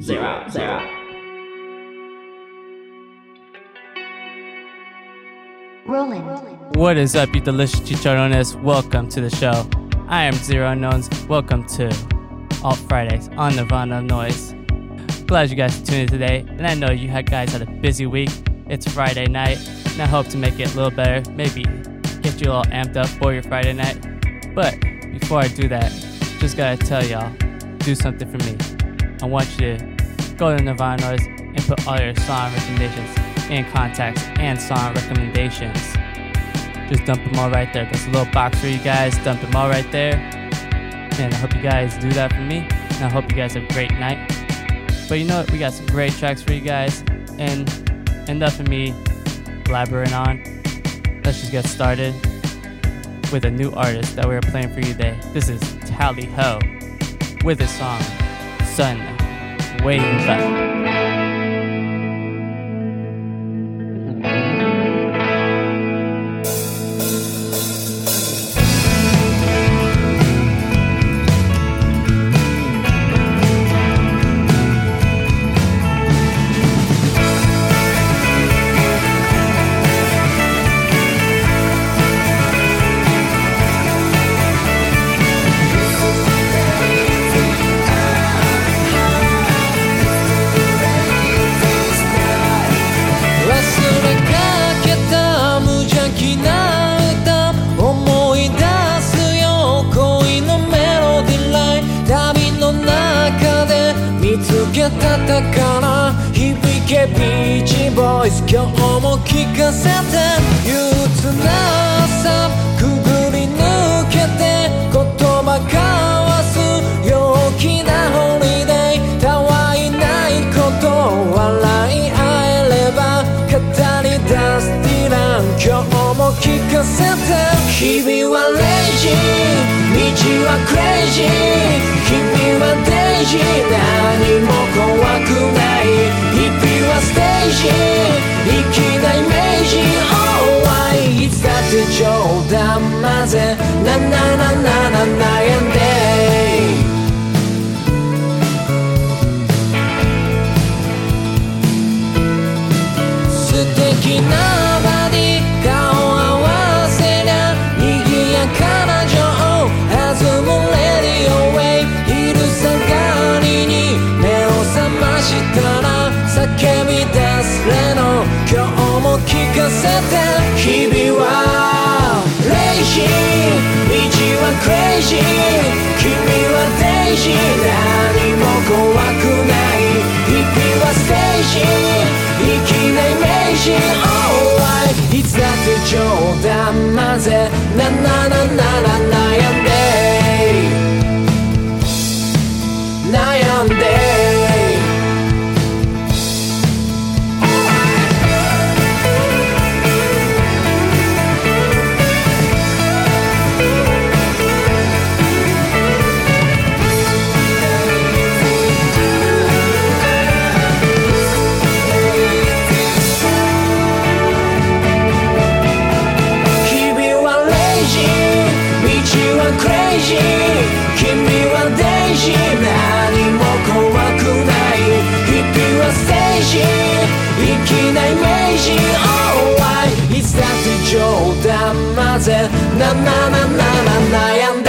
zero, zero. Rolling. What is up, you delicious chicharrones? Welcome to the show. I am Zero Unknowns. Welcome to Alt Fridays on Nirvana Noize. Glad you guys tuned in today, and I know you had- guys had a busy week. It's Friday night, and I hope to make it a little better. Maybe get you all amped up for your Friday night. But before I do that, just gotta tell y'all, do something for me. I want you to go to Nirvana Noize and put all your song recommendations and contacts and song recommendations just dump them all right there. There's a little box for you guys. Dump them all right there. And I hope you guys do that for me. And I hope you guys have a great night. But you know what? We got some great tracks for you guys. And enough of me blabbering on. Let's just get started with a new artist that we're playing for you today. This is Tally Ho with his song Sun Wave. 忘見つけた宝。響けビーチボーイズ今日も聞かせて。憂鬱な朝くぐり抜けて。言葉交わす陽気なホリデー。たわいないこと笑い合えれば。語り出すディラン。今日も聞かせて。日々はレイジー。道はクレイジー。君はデイジ何も怖くない日々はステージ。生きなイメージ Oh I いつだって冗談混ぜ。ななななな悩んで。せて日々はレイジー道はクレイジー君はデイジー何も怖くない日々はステージ生きないイメージ Oh I いつだって冗談混ぜななななな悩んで悩んジ生きないイメージ Oh I いつだって冗談混ぜ。ななななな悩ん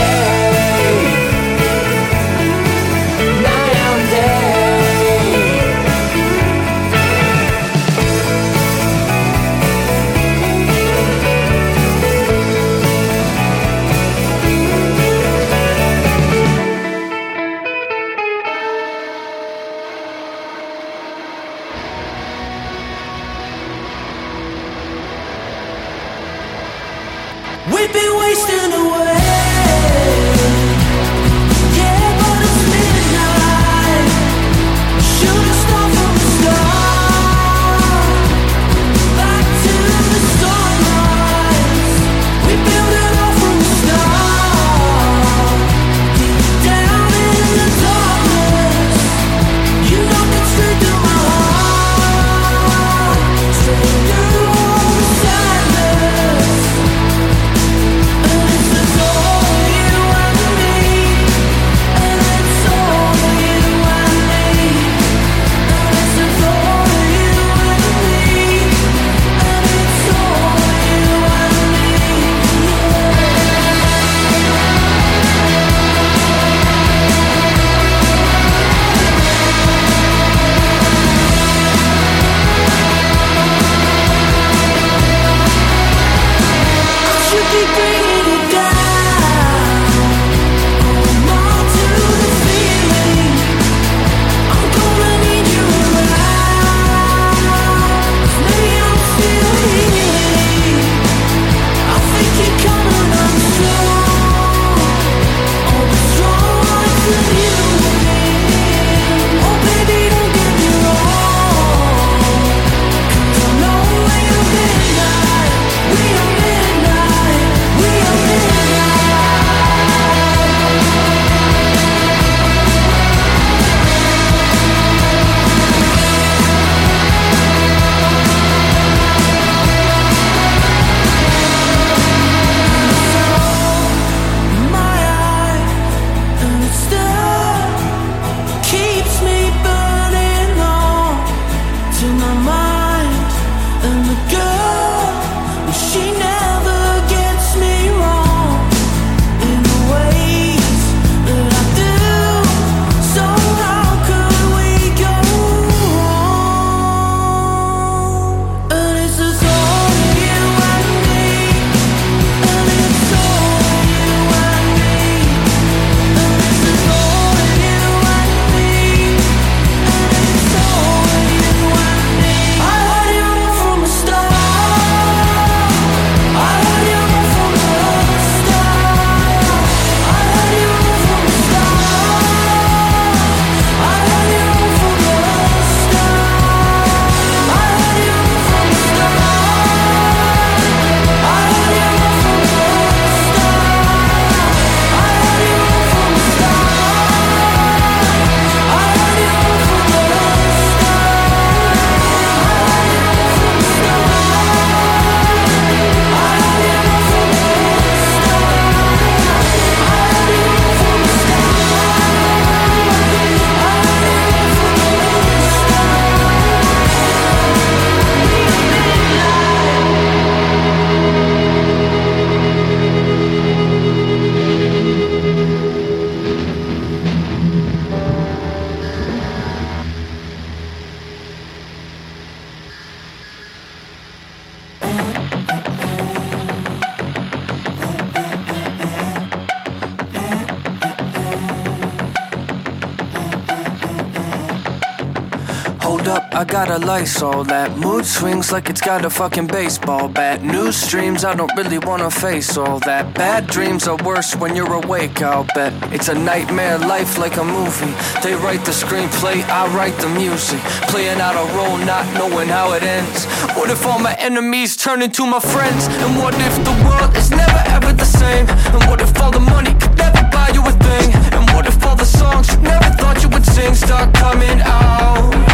Lysol that mood swings like it's got a fucking baseball bat. News streams, I don't really wanna face all that. Bad dreams are worse when you're awake, I'll bet. It's a nightmare life like a movie. They write the screenplay, I write the music. Playing out a role, not knowing how it ends. What if all my enemies turn into my friends? And what if the world is never ever the same? And what if all the money could never buy you a thing? And what if all the songs you never thought you would sing start coming out?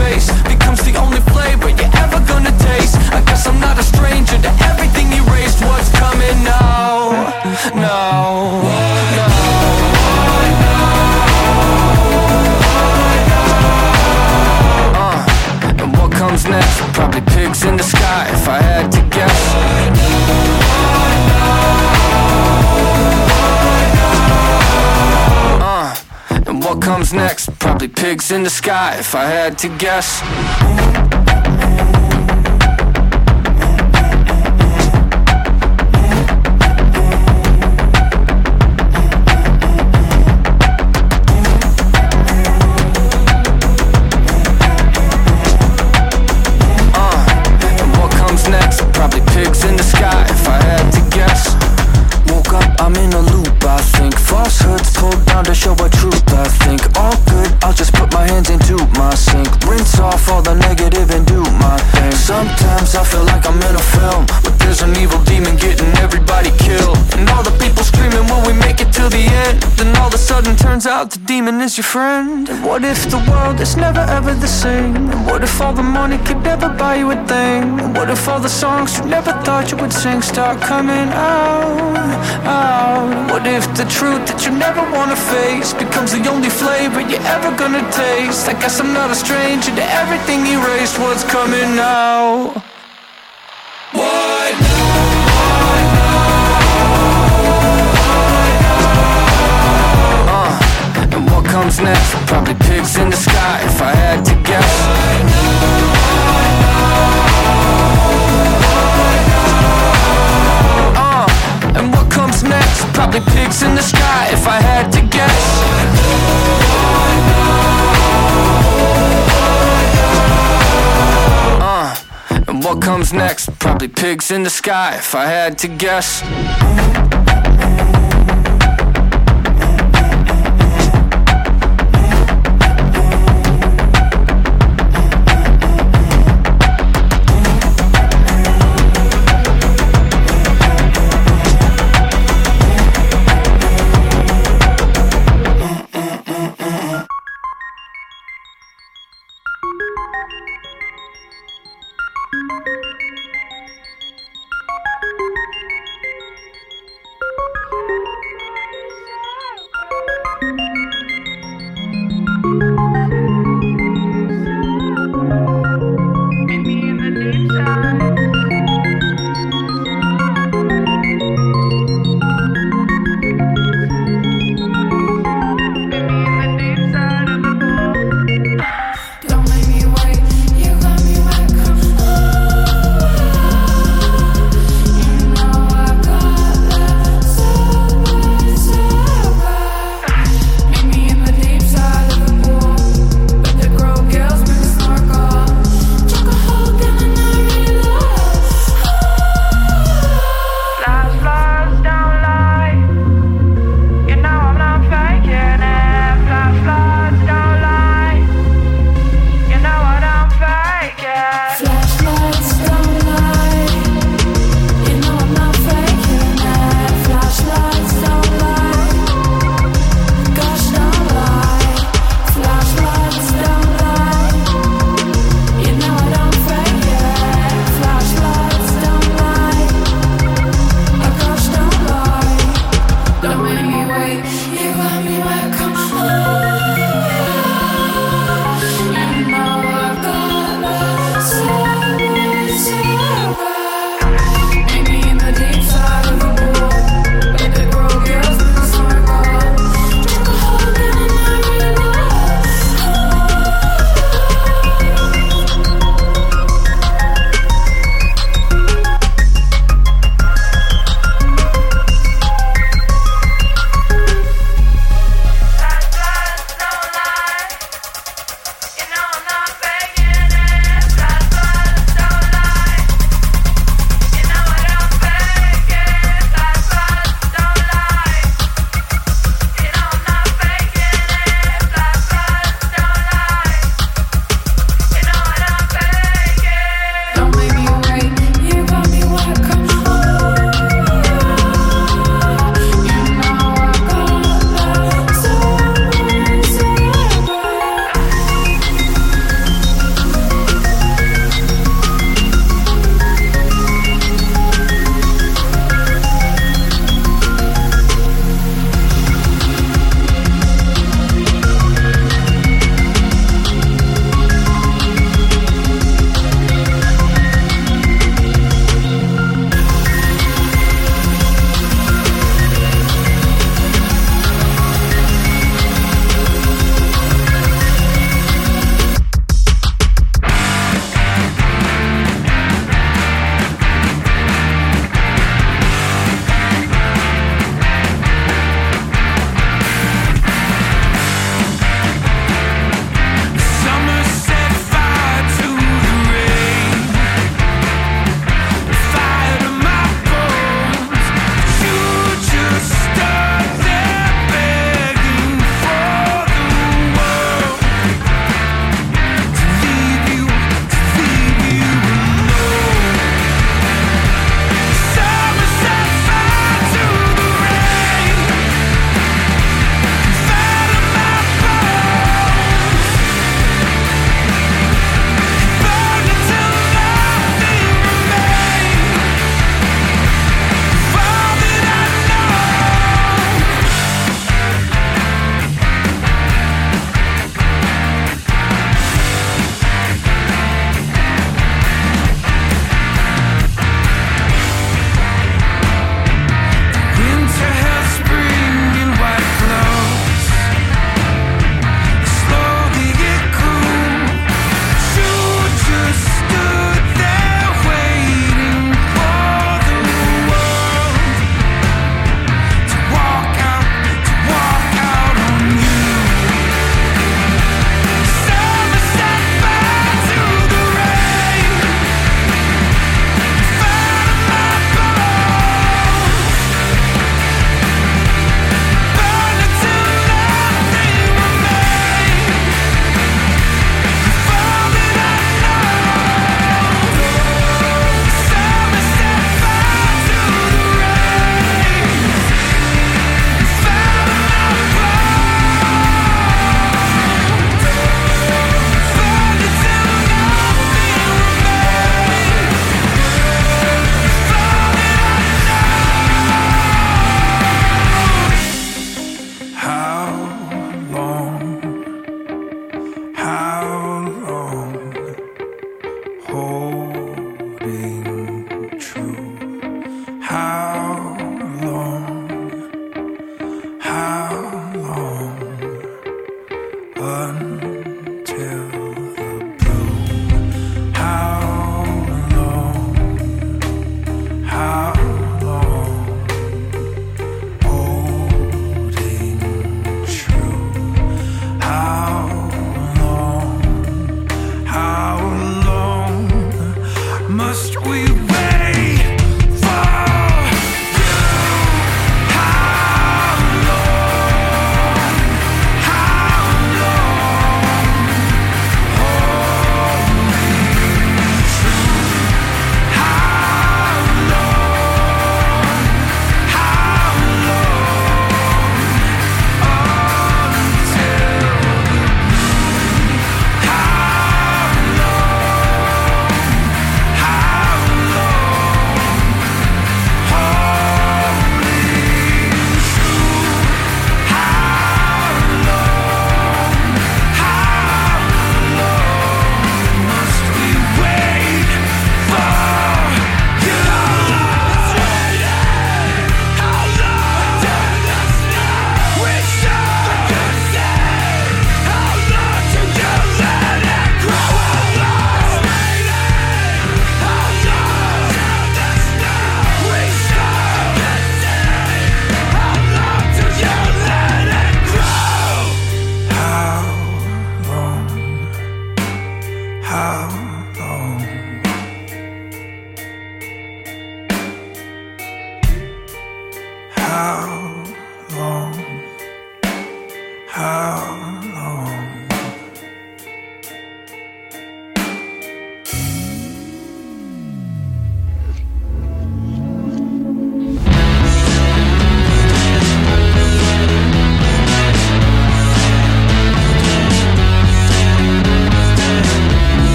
Face becomes the only flavor you're ever gonna taste? I guess I'm not a stranger to everything erased. What's coming now? No, no. Uh, and what comes next? Probably pigs in the sky if I had to guess. Uh, and what comes next? Pigs in the sky if I had to guess. Your friend. And what if the world is never ever the same? And what if all the money could never buy you a thing? And what if all the songs you never thought you would sing start coming out? out? What if the truth that you never wanna face becomes the only flavor you're ever gonna taste? I guess I'm not a stranger to everything erased. What's coming now? Comes next? Probably pigs in the sky if I had to guess. And what comes next? Probably pigs in the sky if I had to guess. Uh, and what comes next? Probably pigs in the sky if I had to guess.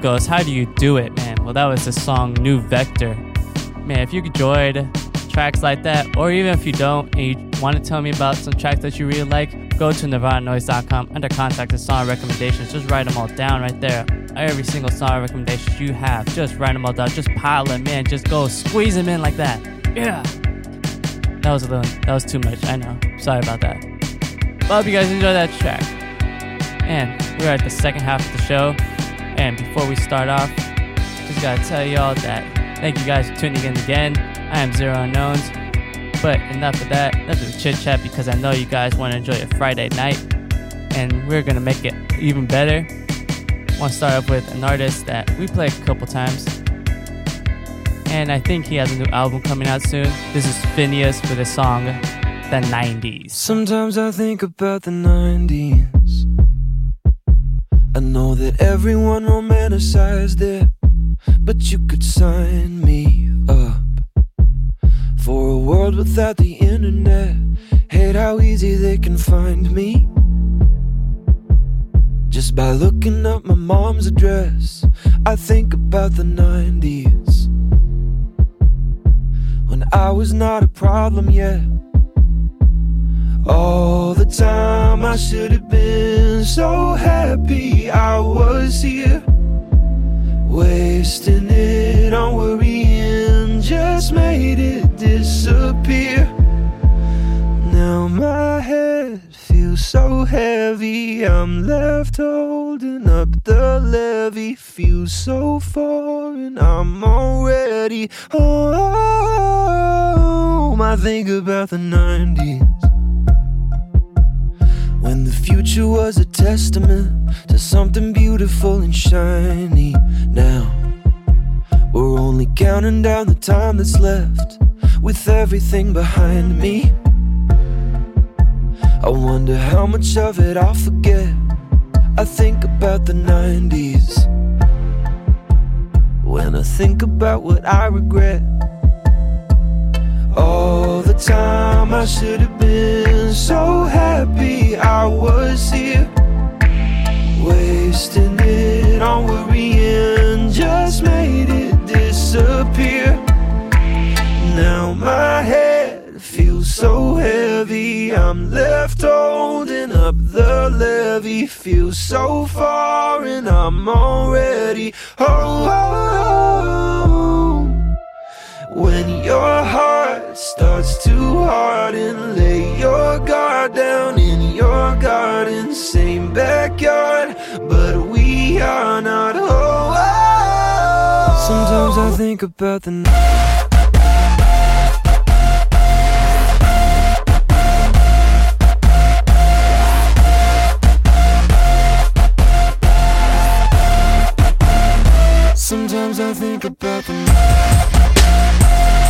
Ghost, how do you do it, man? Well, that was the song New Vector. Man, if you enjoyed tracks like that, or even if you don't and you want to tell me about some tracks that you really like, go to nirvananoise.com under contact and song recommendations. Just write them all down right there. Every single song recommendations you have, just write them all down. Just pile them in. Just go squeeze them in like that. Yeah. That was a little, that was too much. I know. Sorry about that. But I hope you guys enjoy that track. And we're at the second half of the show. And before we start off, just gotta tell y'all that thank you guys for tuning in again. I am Zero Unknowns. But enough of that, of the chit chat because I know you guys want to enjoy a Friday night. And we're gonna make it even better. Want to start off with an artist that we played a couple times. And I think he has a new album coming out soon. This is FINNEAS with a song, The 90s. Sometimes I think about the 90s. I know that everyone romanticized it, but you could sign me up for a world without the internet. Hate how easy they can find me. Just by looking up my mom's address, I think about the 90s. When I was not a problem yet. All the time I should have been so happy I was here. Wasting it on worrying just made it disappear. Now my head feels so heavy, I'm left holding up the levee. Feels so foreign, I'm already home. I think about the 90s. When the future was a testament to something beautiful and shiny. Now, we're only counting down the time that's left with everything behind me. I wonder how much of it I'll forget. I think about the 90s. When I think about what I regret. All the time I should have been so happy I was here. Wasting it on worrying just made it disappear. Now my head feels so heavy. I'm left holding up the levee. Feels so far and I'm already home. When your heart starts to harden, lay your guard down in your garden, same backyard, but we are not home. Sometimes I think about the Sometimes I think about the Now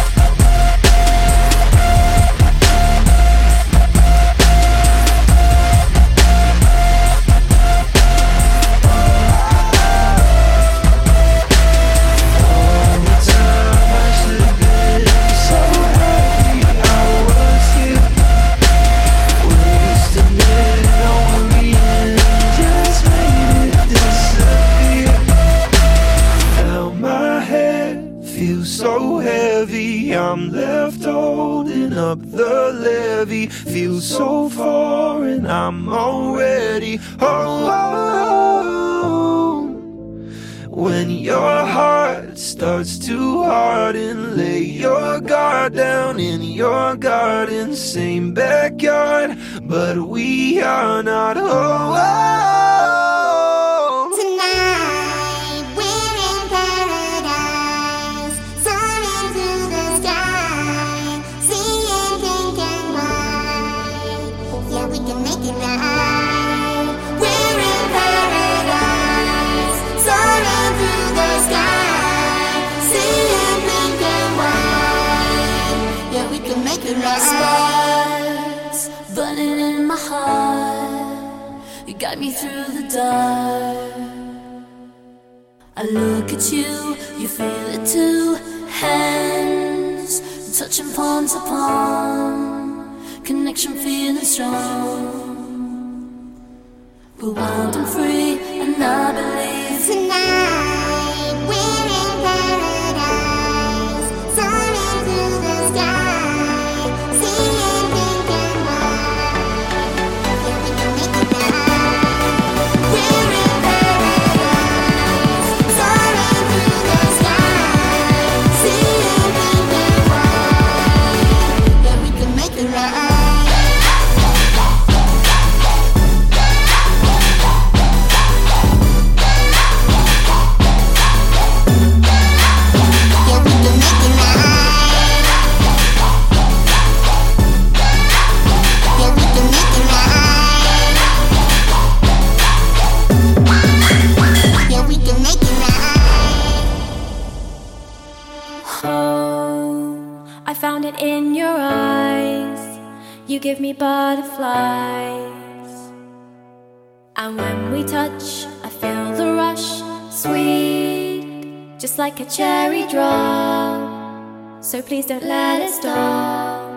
the levee. Feels so foreign. I'm already home. When your heart starts to harden, lay your guard down in your garden, same backyard, but we are not home. in my scars, burning in my heart. You got me through the dark. I look at you, you feel it too. Hands touching palms upon, connection feeling strong. We're wild and free, and I believe tonight. You give me butterflies. And when we touch, I feel the rush, sweet, just like a cherry drop. So please don't let it stop.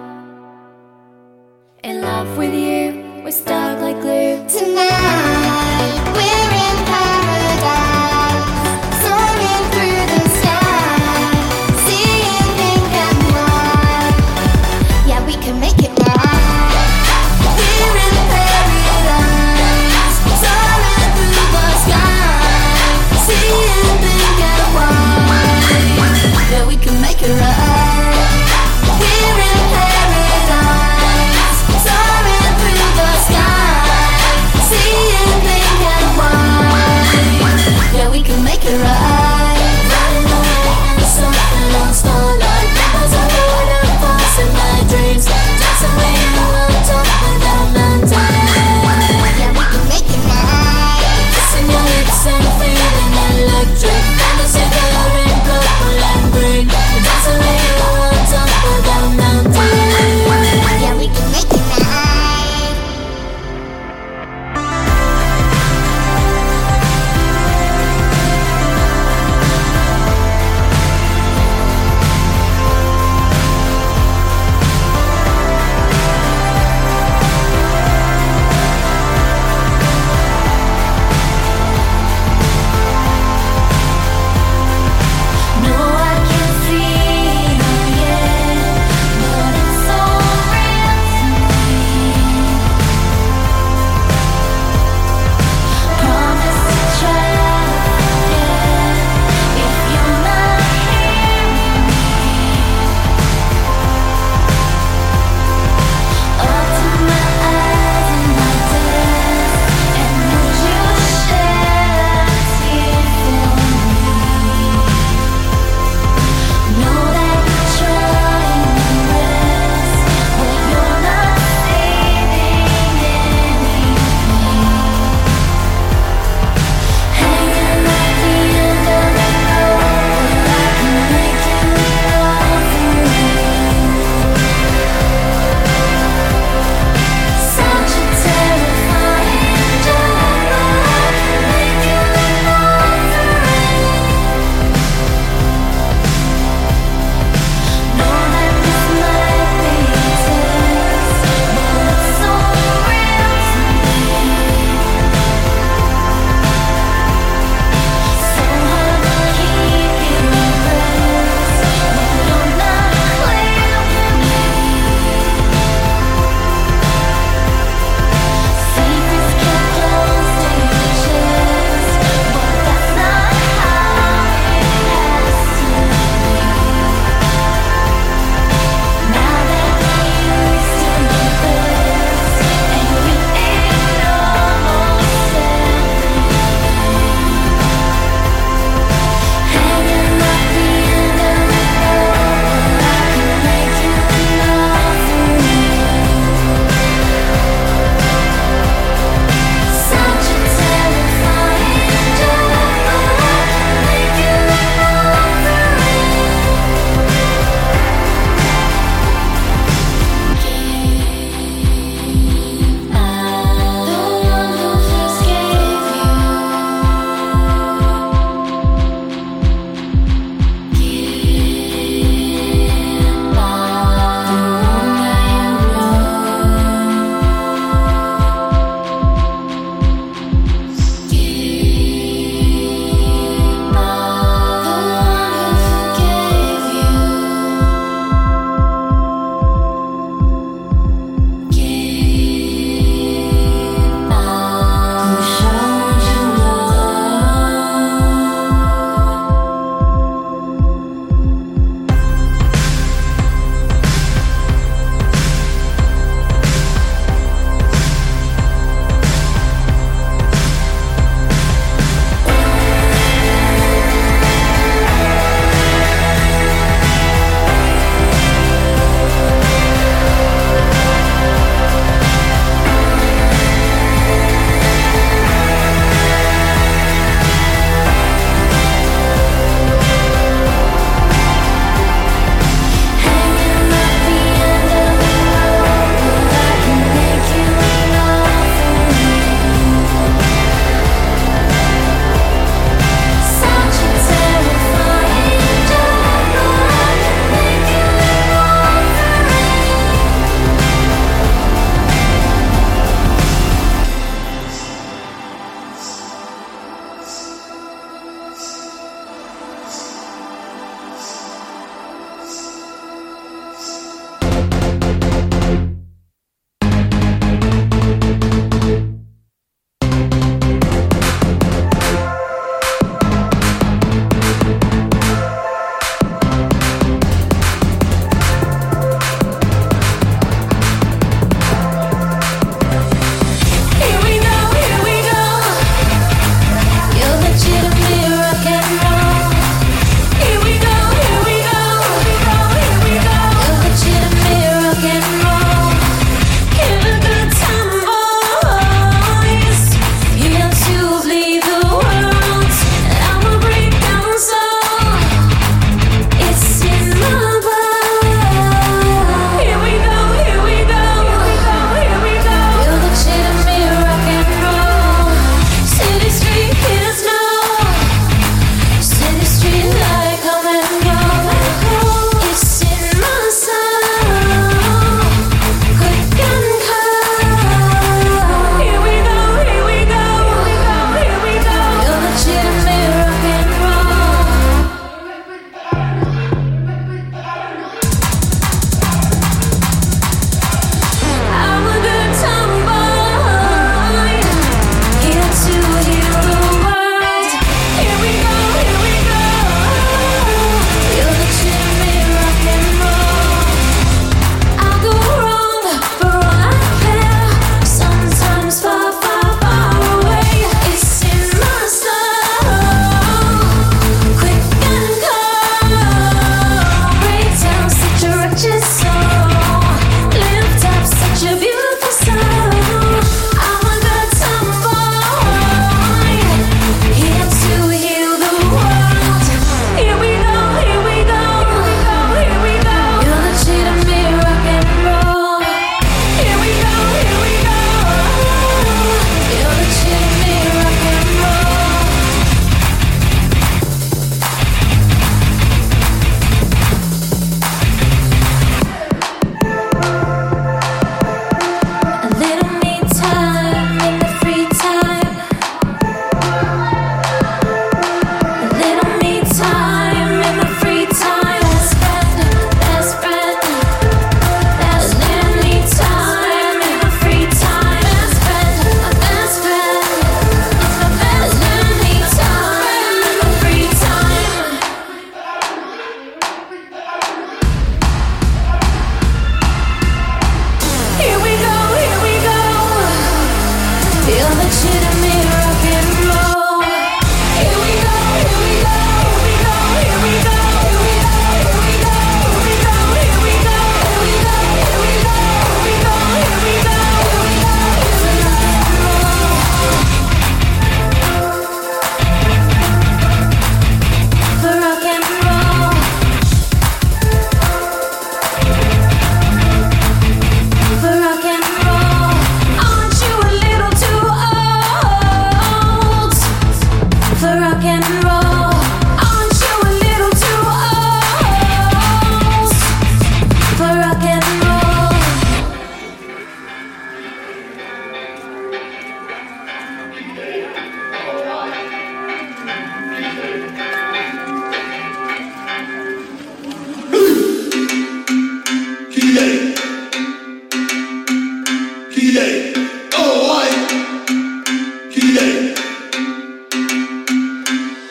In love with you, we're stuck like glue.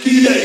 Yeah.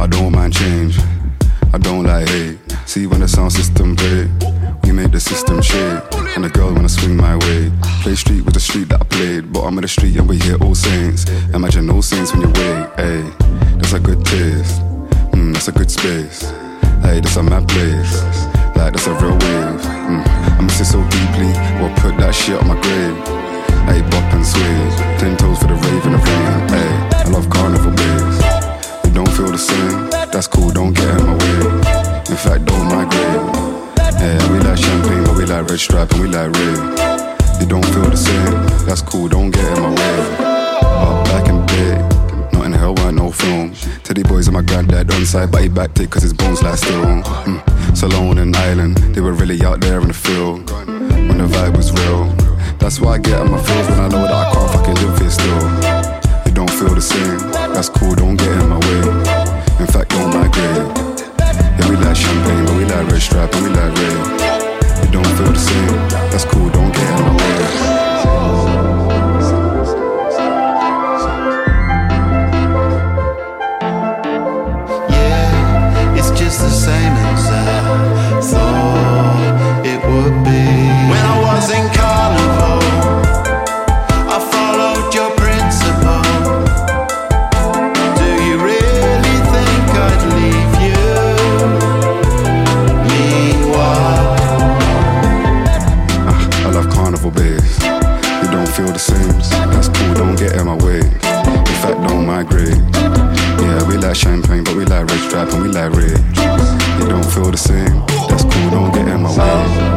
I don't mind change. I don't like hate. See when the sound system break, we make the system shake. And the girls wanna swing my way. Play street with the street that I played. But I'm in the street and we hear all saints. Imagine all saints when you wake. Hey, that's a good taste. Mm, that's a good space. Hey, that's a mad place. Like that's a real wave. Mm, I miss it so deeply. Well, put that shit on my grave. Hey, bop and sway. Ten toes for the rave and the rain. Hey, I love carnival beats. Don't feel the same. That's cool. Don't get in my way. In fact, don't migrate. Yeah, we like champagne, but we like red stripe and we like red. You don't feel the same. That's cool. Don't get in my way. Up back in day. Not in hell, weren't no film. Teddy boys and my granddad on side, but he backed it cause his bones lie still. Mm. Salone and Island, they were really out there in the field. When the vibe was real. That's why I get on my feels when I know that I can't fucking live here still. You don't feel the same. That's cool, don't get in my way. In fact, don't migrate. Yeah, we like champagne, but we like red stripe and we like red. You don't feel the same. That's cool, don't get in my way. Stripe and we like red. You don't feel the same. That's cool, don't get in my way.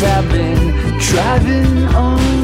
Been driving all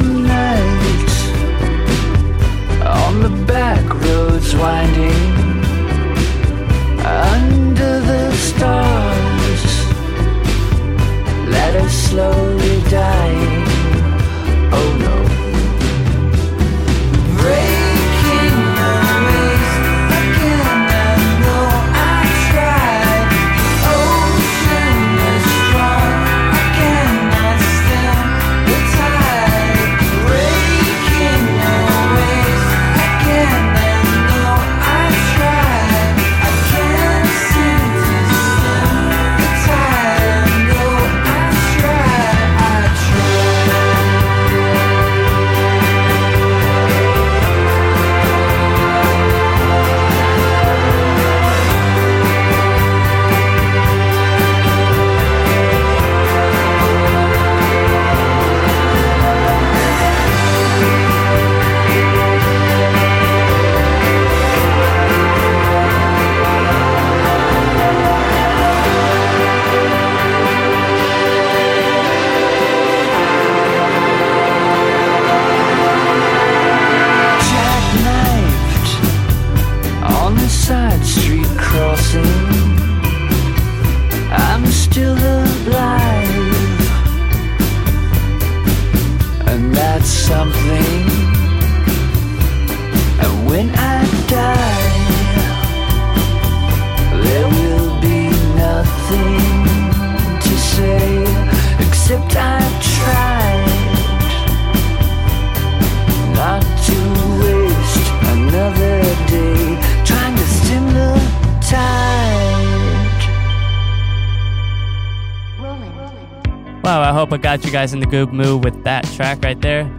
hope I got you guys in the good mood with that track right there.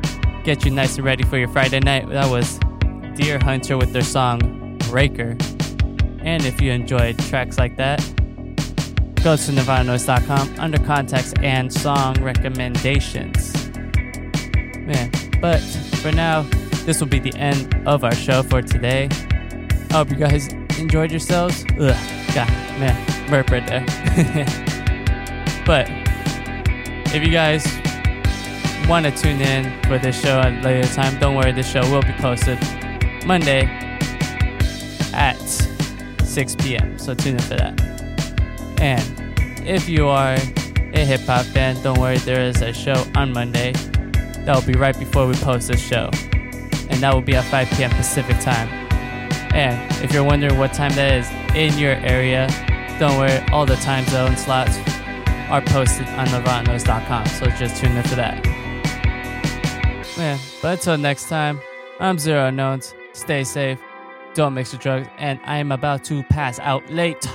Get you nice and ready for your Friday night. That was Deerhunter with their song Breaker. And if you enjoyed tracks like that, go to nirvananoise.com under context and song recommendations. Man, but for now, this will be the end of our show for today. I hope you guys enjoyed yourselves. Ugh, God, man, burp right there. but if you guys want to tune in for this show at a later time, don't worry, this show will be posted Monday at 6 p.m. So tune in for that. And if you are a hip hop fan, don't worry, there is a show on Monday that will be right before we post this show. And that will be at 5 p.m. Pacific time. And if you're wondering what time that is in your area, don't worry, all the time zone slots are posted on nirvananoise.com. So just tune in for that. Man, but until next time, I'm Zero Unknowns. Stay safe, don't mix with drugs, and I am about to pass out late.